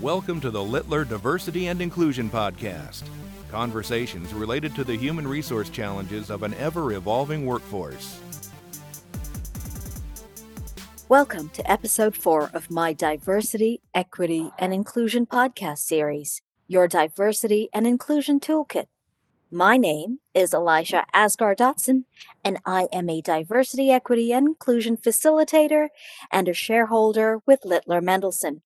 Welcome to the Littler Diversity and Inclusion Podcast. Conversations related to the human resource challenges of an ever evolving workforce. Welcome to episode four of my Diversity, Equity, and Inclusion podcast series, your Diversity and Inclusion Toolkit. My name is Elisha Asgar Dotson, and I am a Diversity, Equity, and Inclusion facilitator and a shareholder with Littler Mendelson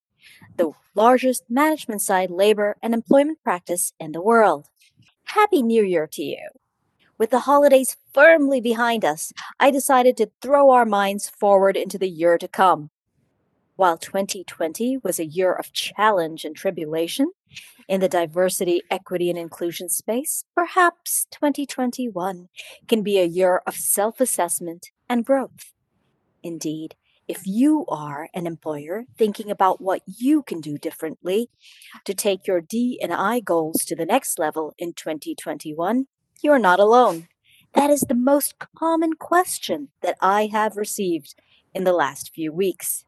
the largest management side labor and employment practice in the world. Happy New Year to you! With the holidays firmly behind us, I decided to throw our minds forward into the year to come. While 2020 was a year of challenge and tribulation in the diversity, equity, and inclusion space, perhaps 2021 can be a year of self assessment and growth. Indeed, if you are an employer thinking about what you can do differently to take your D and I goals to the next level in 2021, you're not alone. That is the most common question that I have received in the last few weeks.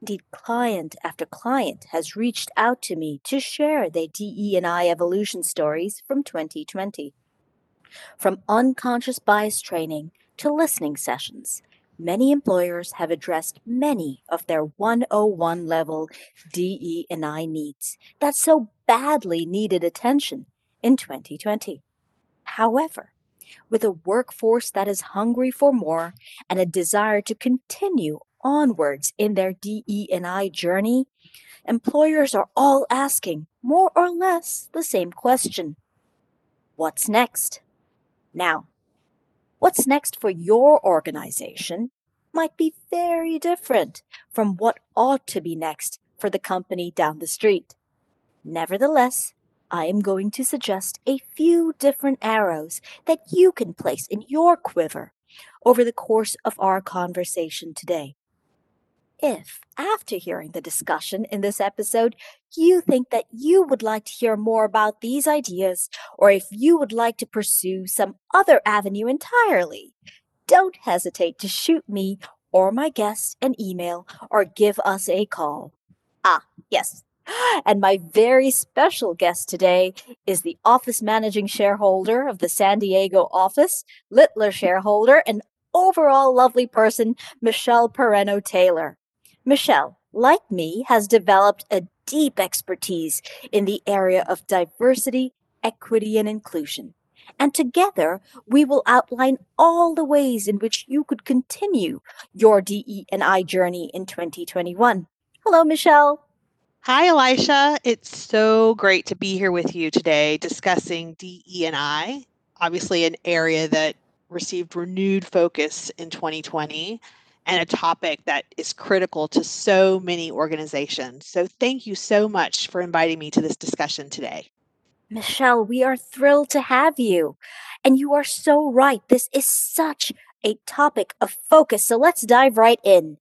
Indeed, client after client has reached out to me to share their DE and I evolution stories from 2020. From unconscious bias training to listening sessions, many employers have addressed many of their 101 level DE and I needs that so badly needed attention in 2020. However, with a workforce that is hungry for more and a desire to continue onwards in their DE and I journey, employers are all asking more or less the same question. What's next? Now, what's next for your organization might be very different from what ought to be next for the company down the street. Nevertheless, I am going to suggest a few different arrows that you can place in your quiver over the course of our conversation today. If, after hearing the discussion in this episode, you think that you would like to hear more about these ideas, or if you would like to pursue some other avenue entirely, don't hesitate to shoot me or my guest an email or give us a call. Ah, yes. And my very special guest today is the office managing shareholder of the San Diego office, Littler shareholder, and overall lovely person, Michelle Pereno Taylor. Michelle, like me, has developed a deep expertise in the area of diversity, equity, and inclusion. And together, we will outline all the ways in which you could continue your DE and I journey in 2021. Hello, Michelle. Hi, Elisha. It's so great to be here with you today discussing DE and I, obviously an area that received renewed focus in 2020 and a topic that is critical to so many organizations. So, thank you so much for inviting me to this discussion today. Michelle, we are thrilled to have you. And you are so right. This is such a topic of focus. So let's dive right in.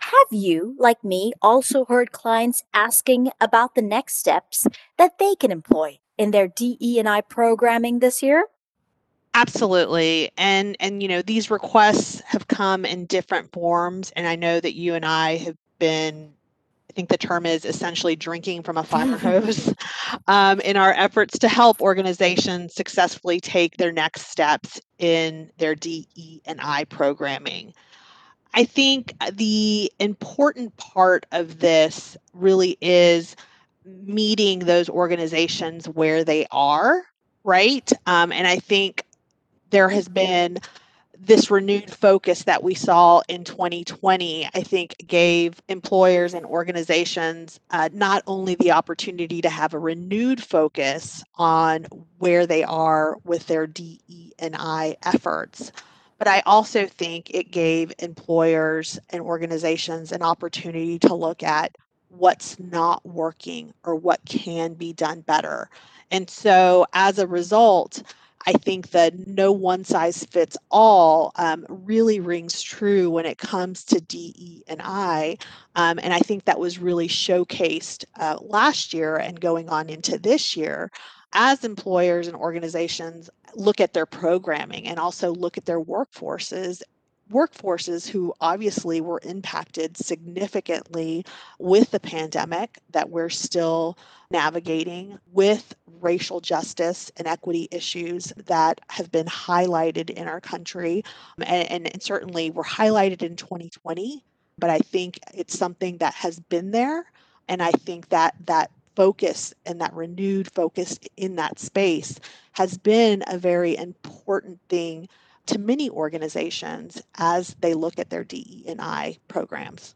Have you, like me, also heard clients asking about the next steps that they can employ in their DE and I programming this year? Absolutely. And and you know, these requests have come in different forms and I know that you and I have been I think the term is essentially drinking from a fire hose um, in our efforts to help organizations successfully take their next steps in their DE and I programming. I think the important part of this really is meeting those organizations where they are, right? Um, and I think there has been this renewed focus that we saw in 2020, I think, gave employers and organizations uh, not only the opportunity to have a renewed focus on where they are with their DE and I efforts, but I also think it gave employers and organizations an opportunity to look at what's not working or what can be done better. And so, as a result, I think that no one size fits all um, really rings true when it comes to DE and I. Um, and I think that was really showcased uh, last year and going on into this year as employers and organizations look at their programming and also look at their workforces workforces who obviously were impacted significantly with the pandemic that we're still navigating, with racial justice and equity issues that have been highlighted in our country. Um, and, and, and certainly were highlighted in 2020, but I think it's something that has been there. And I think that that focus and that renewed focus in that space has been a very important thing to many organizations as they look at their DE&I programs.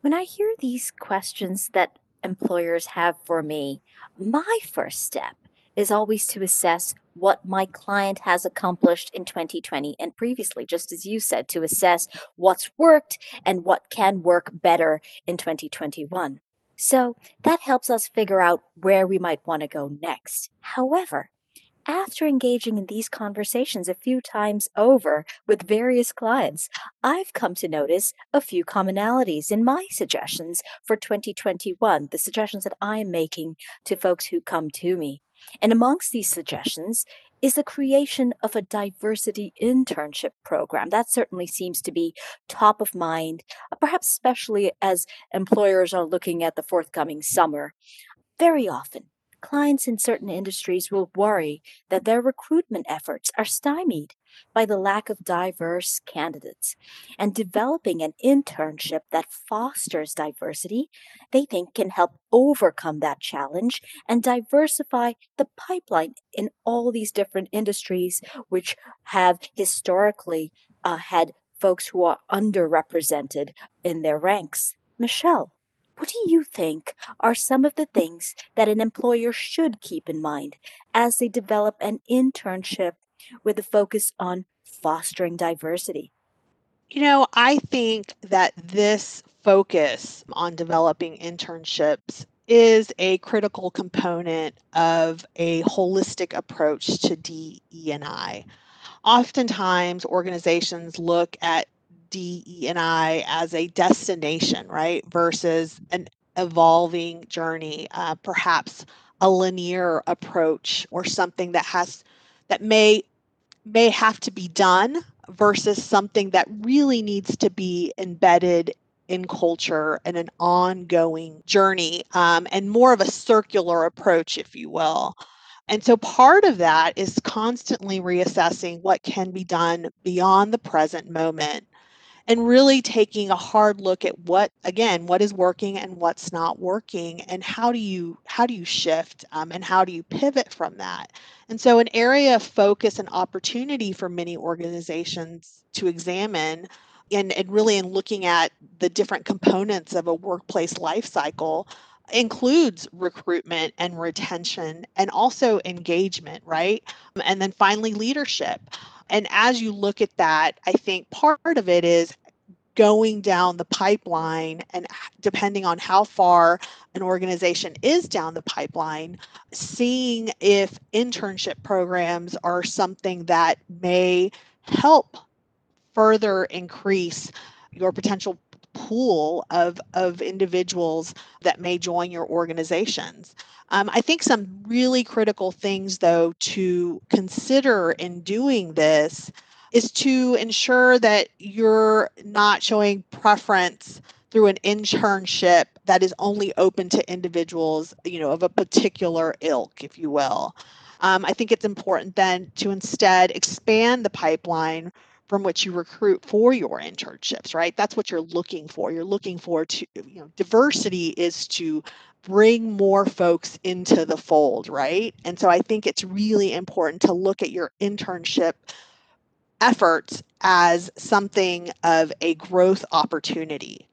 When I hear these questions that employers have for me, my first step is always to assess what my client has accomplished in 2020 and previously, just as you said, to assess what's worked and what can work better in 2021. So that helps us figure out where we might want to go next. However, after engaging in these conversations a few times over with various clients, I've come to notice a few commonalities in my suggestions for 2021, the suggestions that I'm making to folks who come to me. And amongst these suggestions is the creation of a diversity internship program. That certainly seems to be top of mind, perhaps especially as employers are looking at the forthcoming summer. Very often, clients in certain industries will worry that their recruitment efforts are stymied by the lack of diverse candidates. And developing an internship that fosters diversity, they think can help overcome that challenge and diversify the pipeline in all these different industries, which have historically uh, had folks who are underrepresented in their ranks. Michelle, what do you think are some of the things that an employer should keep in mind as they develop an internship with a focus on fostering diversity? You know, I think that this focus on developing internships is a critical component of a holistic approach to DE&I. Oftentimes, organizations look at DE&I as a destination, right, versus an evolving journey, uh, perhaps a linear approach or something that has that may may have to be done versus something that really needs to be embedded in culture and an ongoing journey um, and more of a circular approach, if you will. And so part of that is constantly reassessing what can be done beyond the present moment and really taking a hard look at what again what is working and what's not working and how do you how do you shift um, and how do you pivot from that? And so an area of focus and opportunity for many organizations to examine and, and really in looking at the different components of a workplace life cycle includes recruitment and retention and also engagement right? Um, and then finally leadership. And as you look at that, I think part of it is going down the pipeline and depending on how far an organization is down the pipeline, seeing if internship programs are something that may help further increase your potential pool of, of individuals that may join your organizations. Um, I think some really critical things, though, to consider in doing this is to ensure that you're not showing preference through an internship that is only open to individuals, you know, of a particular ilk, if you will. Um, I think it's important then to instead expand the pipeline from which you recruit for your internships, right? That's what you're looking for. You're looking for to, you know, diversity is to bring more folks into the fold, right? And so I think it's really important to look at your internship efforts as something of a growth opportunity.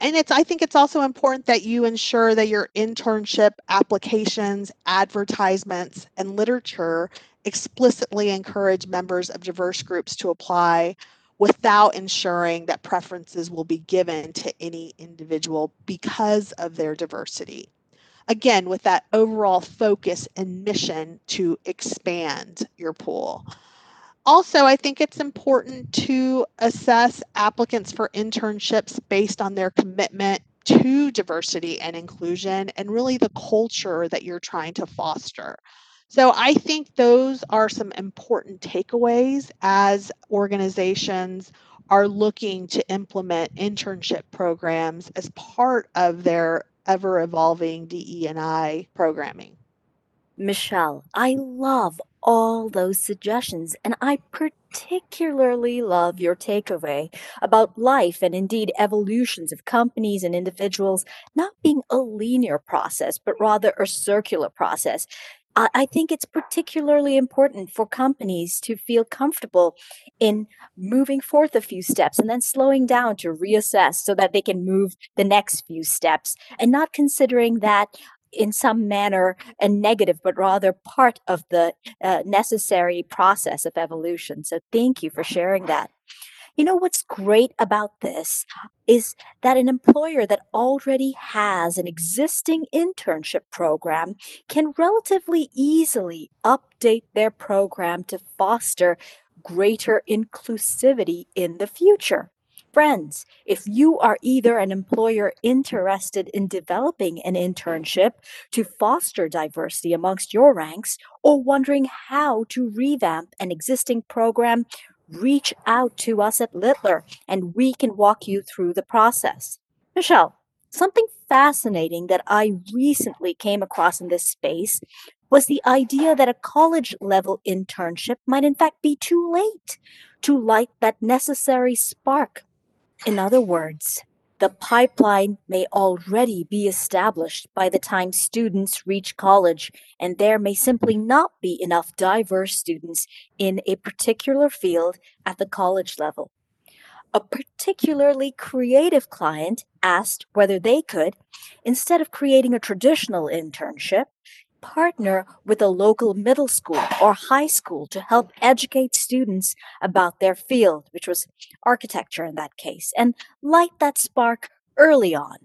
And it's I think it's also important that you ensure that your internship applications, advertisements, and literature explicitly encourage members of diverse groups to apply without ensuring that preferences will be given to any individual because of their diversity. Again, with that overall focus and mission to expand your pool. Also, I think it's important to assess applicants for internships based on their commitment to diversity and inclusion and really the culture that you're trying to foster. So I think those are some important takeaways as organizations are looking to implement internship programs as part of their ever evolving DE&I programming. Michelle, I love all those suggestions, and I particularly love your takeaway about life and indeed evolutions of companies and individuals not being a linear process, but rather a circular process. I, I think it's particularly important for companies to feel comfortable in moving forth a few steps and then slowing down to reassess so that they can move the next few steps and not considering that in some manner a negative, but rather part of the uh, necessary process of evolution. So, thank you for sharing that. You know what's great about this is that an employer that already has an existing internship program can relatively easily update their program to foster greater inclusivity in the future. Friends, if you are either an employer interested in developing an internship to foster diversity amongst your ranks or wondering how to revamp an existing program reach out to us at Littler and we can walk you through the process. Michelle, something fascinating that I recently came across in this space was the idea that a college level internship might in fact be too late to light that necessary spark. In other words, the pipeline may already be established by the time students reach college, and there may simply not be enough diverse students in a particular field at the college level. A particularly creative client asked whether they could, instead of creating a traditional internship, partner with a local middle school or high school to help educate students about their field, which was architecture in that case, and light that spark early on.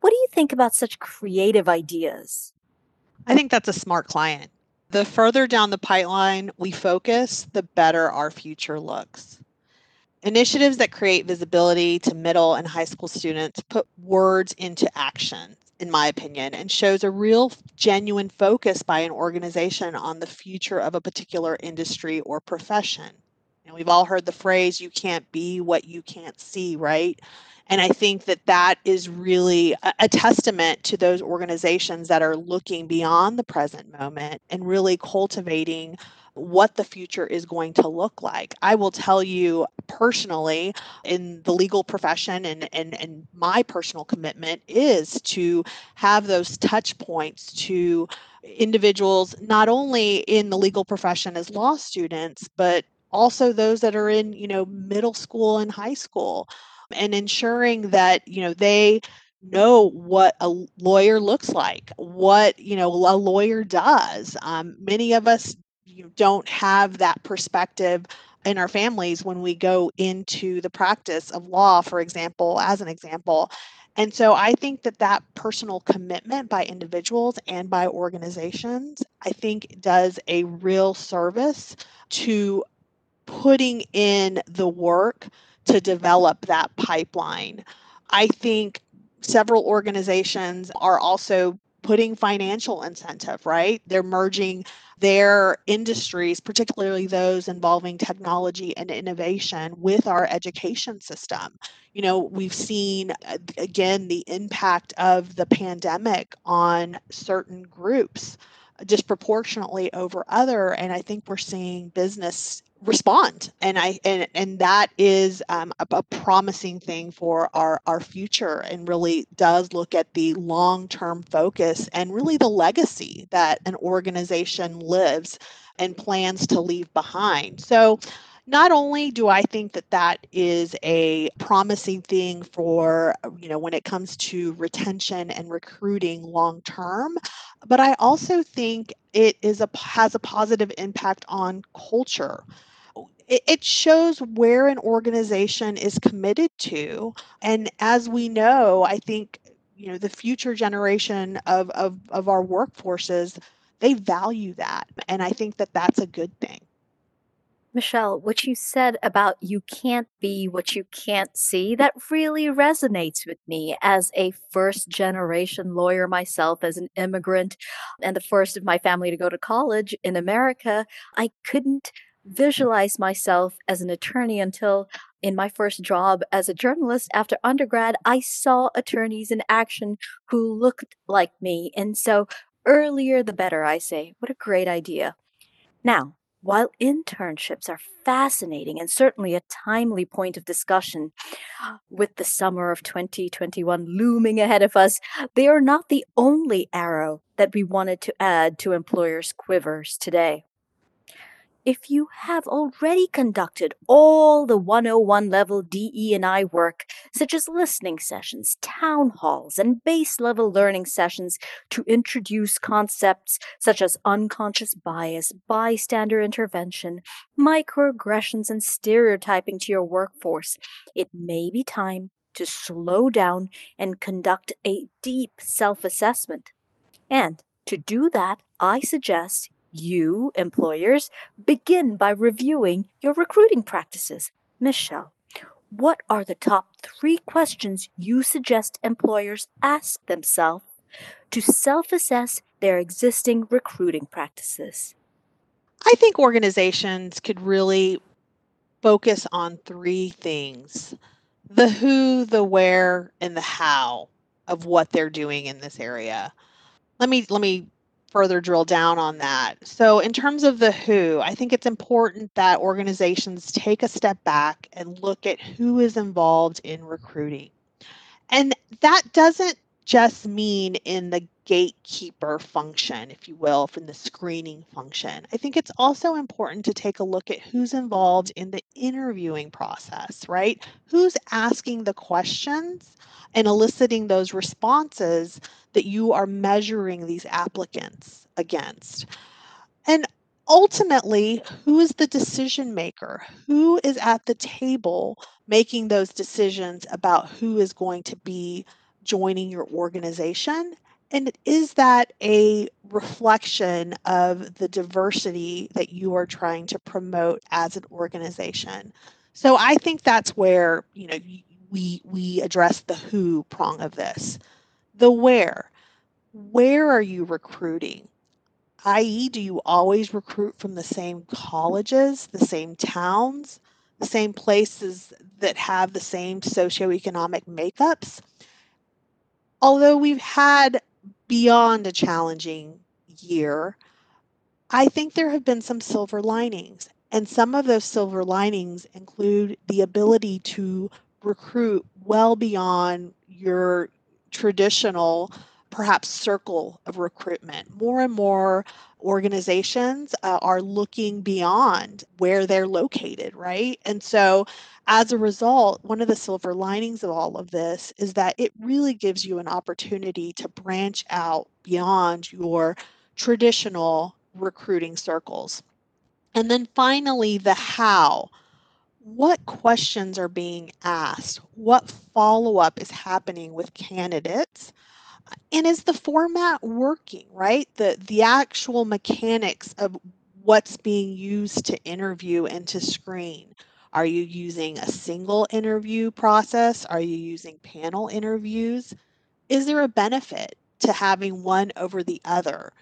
What do you think about such creative ideas? I think that's a smart client. The further down the pipeline we focus, the better our future looks. Initiatives that create visibility to middle and high school students put words into action in my opinion, and shows a real genuine focus by an organization on the future of a particular industry or profession. And we've all heard the phrase, you can't be what you can't see, right? And I think that that is really a, testament to those organizations that are looking beyond the present moment and really cultivating what the future is going to look like. I will tell you personally in the legal profession and, and, and my personal commitment is to have those touch points to individuals not only in the legal profession as law students, but also those that are in, you know, middle school and high school and ensuring that, you know, they know what a lawyer looks like, what you know a lawyer does. Um, many of us you don't have that perspective in our families when we go into the practice of law, for example, as an example. And so I think that that personal commitment by individuals and by organizations, I think does a real service to putting in the work to develop that pipeline. I think several organizations are also putting financial incentive, right? They're merging their industries, particularly those involving technology and innovation, with our education system. You know, we've seen uh, again the impact of the pandemic on certain groups disproportionately over other and i think we're seeing business respond. And i and and that is um, a, a, promising thing for our our future and really does look at the long term focus and really the legacy that an organization lives and plans to leave behind. So not only do I think that that is a promising thing for, you know, when it comes to retention and recruiting long term, but I also think it is a has a positive impact on culture it, it shows where an organization is committed to. And as we know, I think you know the future generation of, of, of our workforces they value that and i think that that's a good thing Michelle, what you said about you can't be what you can't see, that really resonates with me as a first generation lawyer myself, as an immigrant, and the first of my family to go to college in America. I couldn't visualize myself as an attorney until in my first job as a journalist after undergrad, I saw attorneys in action who looked like me. And so, earlier the better, I say. What a great idea. Now, while internships are fascinating and certainly a timely point of discussion, with the summer of 2021 looming ahead of us, they are not the only arrow that we wanted to add to employers' quivers today if you have already conducted all the 101 level DE&I work, such as listening sessions, town halls, and base level learning sessions to introduce concepts such as unconscious bias, bystander intervention, microaggressions, and stereotyping to your workforce, it may be time to slow down and conduct a deep self assessment. And to do that, I suggest you, employers, begin by reviewing your recruiting practices. Michelle, what are the top three questions you suggest employers ask themselves to self assess their existing recruiting practices? I think organizations could really focus on three things the who, the where, and the how of what they're doing in this area. Let me let me further drill down on that. So, in terms of the who, I think it's important that organizations take a step back and look at who is involved in recruiting. And that doesn't just mean in the gatekeeper function, if you will, from the screening function. I think it's also important to take a look at who's involved in the interviewing process, right? Who's asking the questions and eliciting those responses that you are measuring these applicants against. And ultimately, who is the decision maker? Who is at the table making those decisions about who is going to be joining your organization? And is that a reflection of the diversity that you are trying to promote as an organization? So I think that's where, you know, we we address the who prong of this. The where. Where are you recruiting? i.e., do you always recruit from the same colleges, the same towns, the same places that have the same socioeconomic makeups? Although we've had beyond a challenging year, I think there have been some silver linings. And some of those silver linings include the ability to recruit well beyond your traditional perhaps circle of recruitment. More and more organizations uh, are looking beyond where they're located, right? And so as a result, one of the silver linings of all of this is that it really gives you an opportunity to branch out beyond your traditional recruiting circles. And then finally, the how what questions are being asked, what follow up is happening with candidates, and is the format working, right? The the actual mechanics of what's being used to interview and to screen. Are you using a single interview process? Are you using panel interviews? Is there a benefit to having one over the other?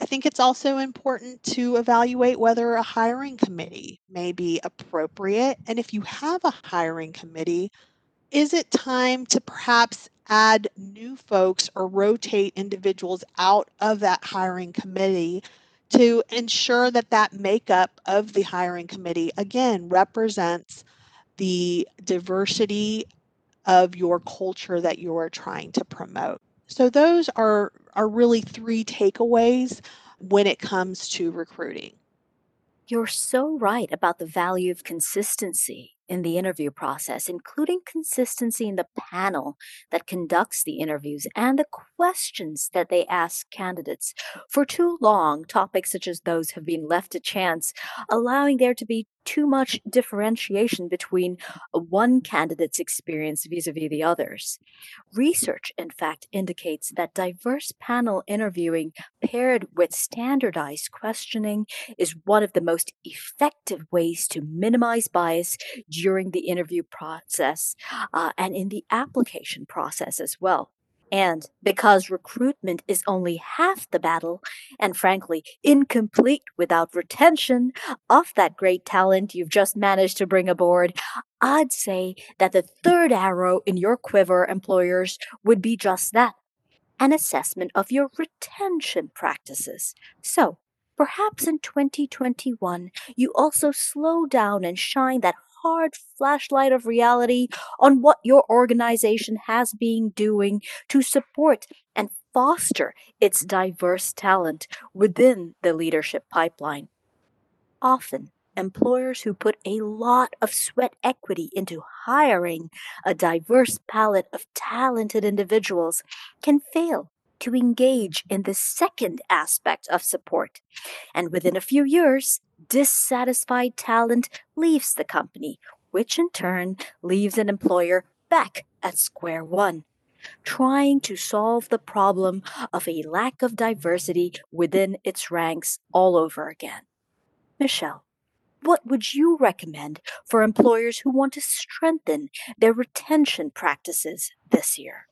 I think it's also important to evaluate whether a hiring committee may be appropriate. And if you have a hiring committee, is it time to perhaps add new folks or rotate individuals out of that hiring committee to ensure that that makeup of the hiring committee again represents the diversity of your culture that you are trying to promote. So those are are really three takeaways when it comes to recruiting. You're so right about the value of consistency in the interview process, including consistency in the panel that conducts the interviews and the questions that they ask candidates. For too long, topics such as those have been left to chance, allowing there to be too much differentiation between one candidate's experience vis a vis the others. Research, in fact, indicates that diverse panel interviewing paired with standardized questioning is one of the most effective ways to minimize bias during the interview process uh, and in the application process as well. And because recruitment is only half the battle, and frankly, incomplete without retention of that great talent you've just managed to bring aboard, I'd say that the third arrow in your quiver, employers, would be just that an assessment of your retention practices. So, perhaps in 2021, you also slow down and shine that hard flashlight of reality on what your organization has been doing to support and foster its diverse talent within the leadership pipeline. Often, employers who put a lot of sweat equity into hiring a diverse palette of talented individuals can fail to engage in the second aspect of support. And within a few years, dissatisfied talent leaves the company, which in turn leaves an employer back at square one, trying to solve the problem of a lack of diversity within its ranks all over again. Michelle, what would you recommend for employers who want to strengthen their retention practices this year?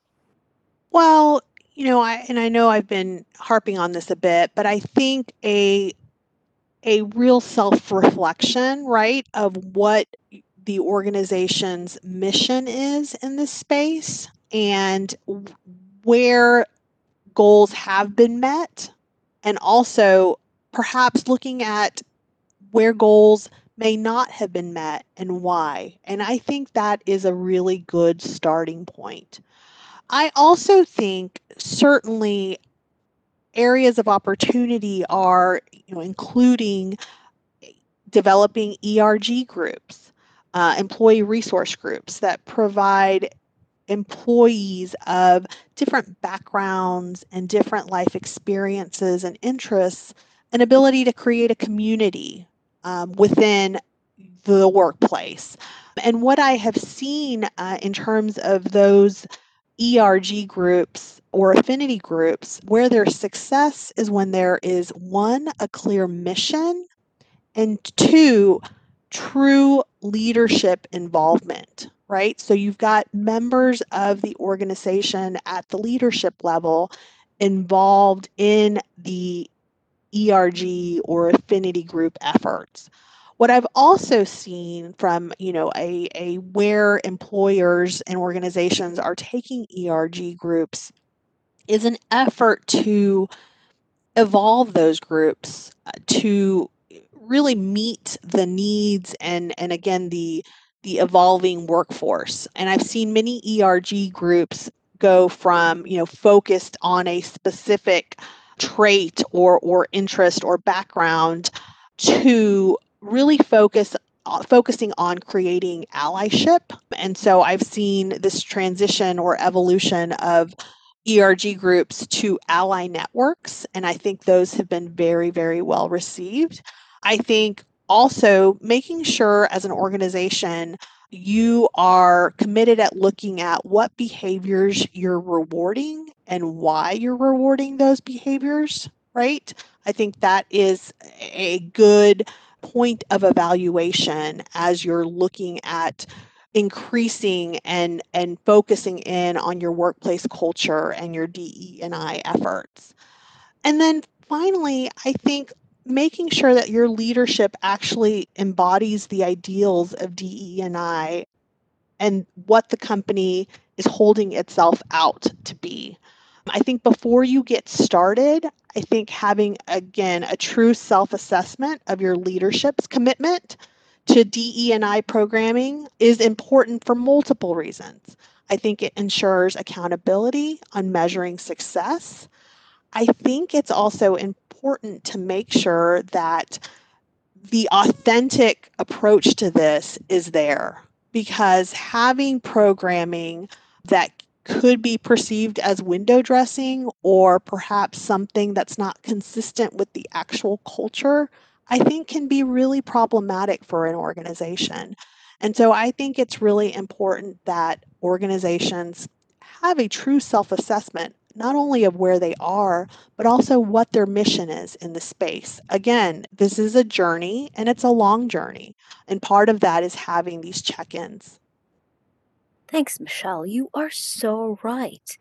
Well, you know, I and I know I've been harping on this a bit, but I think a a real self-reflection, right, of what the organization's mission is in this space and where goals have been met and also perhaps looking at where goals may not have been met and why. And I think that is a really good starting point. I also think certainly areas of opportunity are, you know, including developing ERG groups, uh, employee resource groups that provide employees of different backgrounds and different life experiences and interests an ability to create a community um, within the workplace. And what I have seen uh, in terms of those ERG groups or affinity groups, where their success is when there is one, a clear mission, and two, true leadership involvement, right? So you've got members of the organization at the leadership level involved in the ERG or affinity group efforts. What I've also seen from, you know, a, a where employers and organizations are taking ERG groups is an effort to evolve those groups uh, to really meet the needs and and again the the evolving workforce. And I've seen many ERG groups go from, you know, focused on a specific trait or or interest or background to really focus uh, focusing on creating allyship. And so I've seen this transition or evolution of ERG groups to ally networks. And I think those have been very, very well received. I think also making sure as an organization you are committed at looking at what behaviors you're rewarding and why you're rewarding those behaviors, right? I think that is a good point of evaluation as you're looking at increasing and and focusing in on your workplace culture and your DE and I efforts. And then finally, I think making sure that your leadership actually embodies the ideals of DE and I and what the company is holding itself out to be. I think before you get started, I think having again a true self-assessment of your leadership's commitment to DE&I programming is important for multiple reasons. I think it ensures accountability on measuring success. I think it's also important to make sure that the authentic approach to this is there because having programming that could be perceived as window dressing or perhaps something that's not consistent with the actual culture, I think can be really problematic for an organization. And so I think it's really important that organizations have a true self assessment, not only of where they are, but also what their mission is in the space. Again, this is a journey and it's a long journey. And part of that is having these check ins. Thanks, Michelle. You are so right.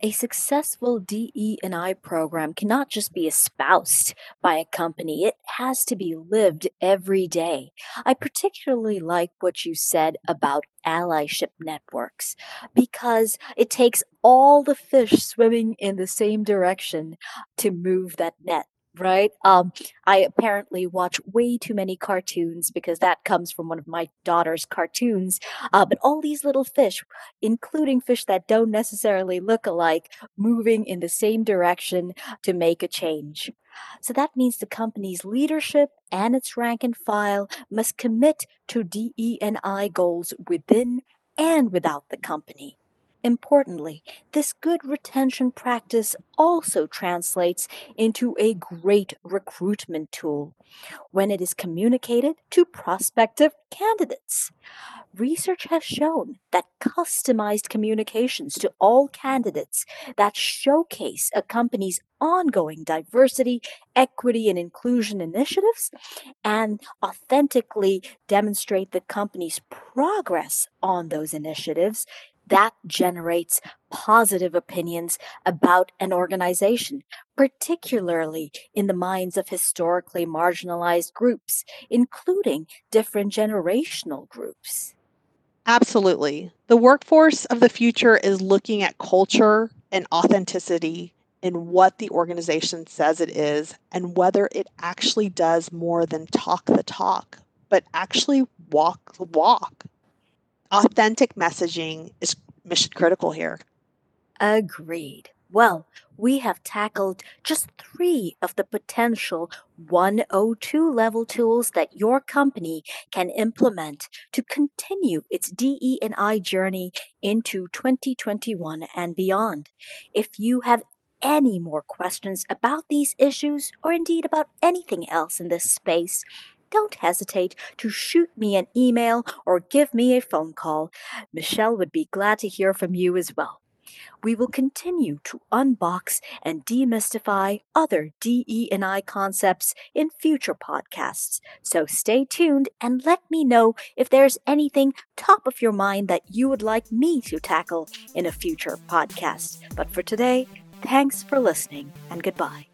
a successful DE&I program cannot just be espoused by a company. It has to be lived every day. I particularly like what you said about allyship networks because it takes all the fish swimming in the same direction to move that net right? Um, I apparently watch way too many cartoons because that comes from one of my daughter's cartoons. Uh, but all these little fish, including fish that don't necessarily look alike, moving in the same direction to make a change. So that means the company's leadership and its rank and file must commit to DE&I goals within and without the company. Importantly, this good retention practice also translates into a great recruitment tool when it is communicated to prospective candidates. Research has shown that customized communications to all candidates that showcase a company's ongoing diversity, equity, and inclusion initiatives and authentically demonstrate the company's progress on those initiatives that generates positive opinions about an organization, particularly in the minds of historically marginalized groups, including different generational groups. Absolutely. The workforce of the future is looking at culture and authenticity in what the organization says it is and whether it actually does more than talk the talk, but actually walk the walk authentic messaging is mission critical here. Agreed. Well, we have tackled just three of the potential 102 level tools that your company can implement to continue its DE&I journey into 2021 and beyond. If you have any more questions about these issues or indeed about anything else in this space, don't hesitate to shoot me an email or give me a phone call. Michelle would be glad to hear from you as well. We will continue to unbox and demystify other DE&I concepts in future podcasts. So stay tuned and let me know if there's anything top of your mind that you would like me to tackle in a future podcast. But for today, thanks for listening and goodbye.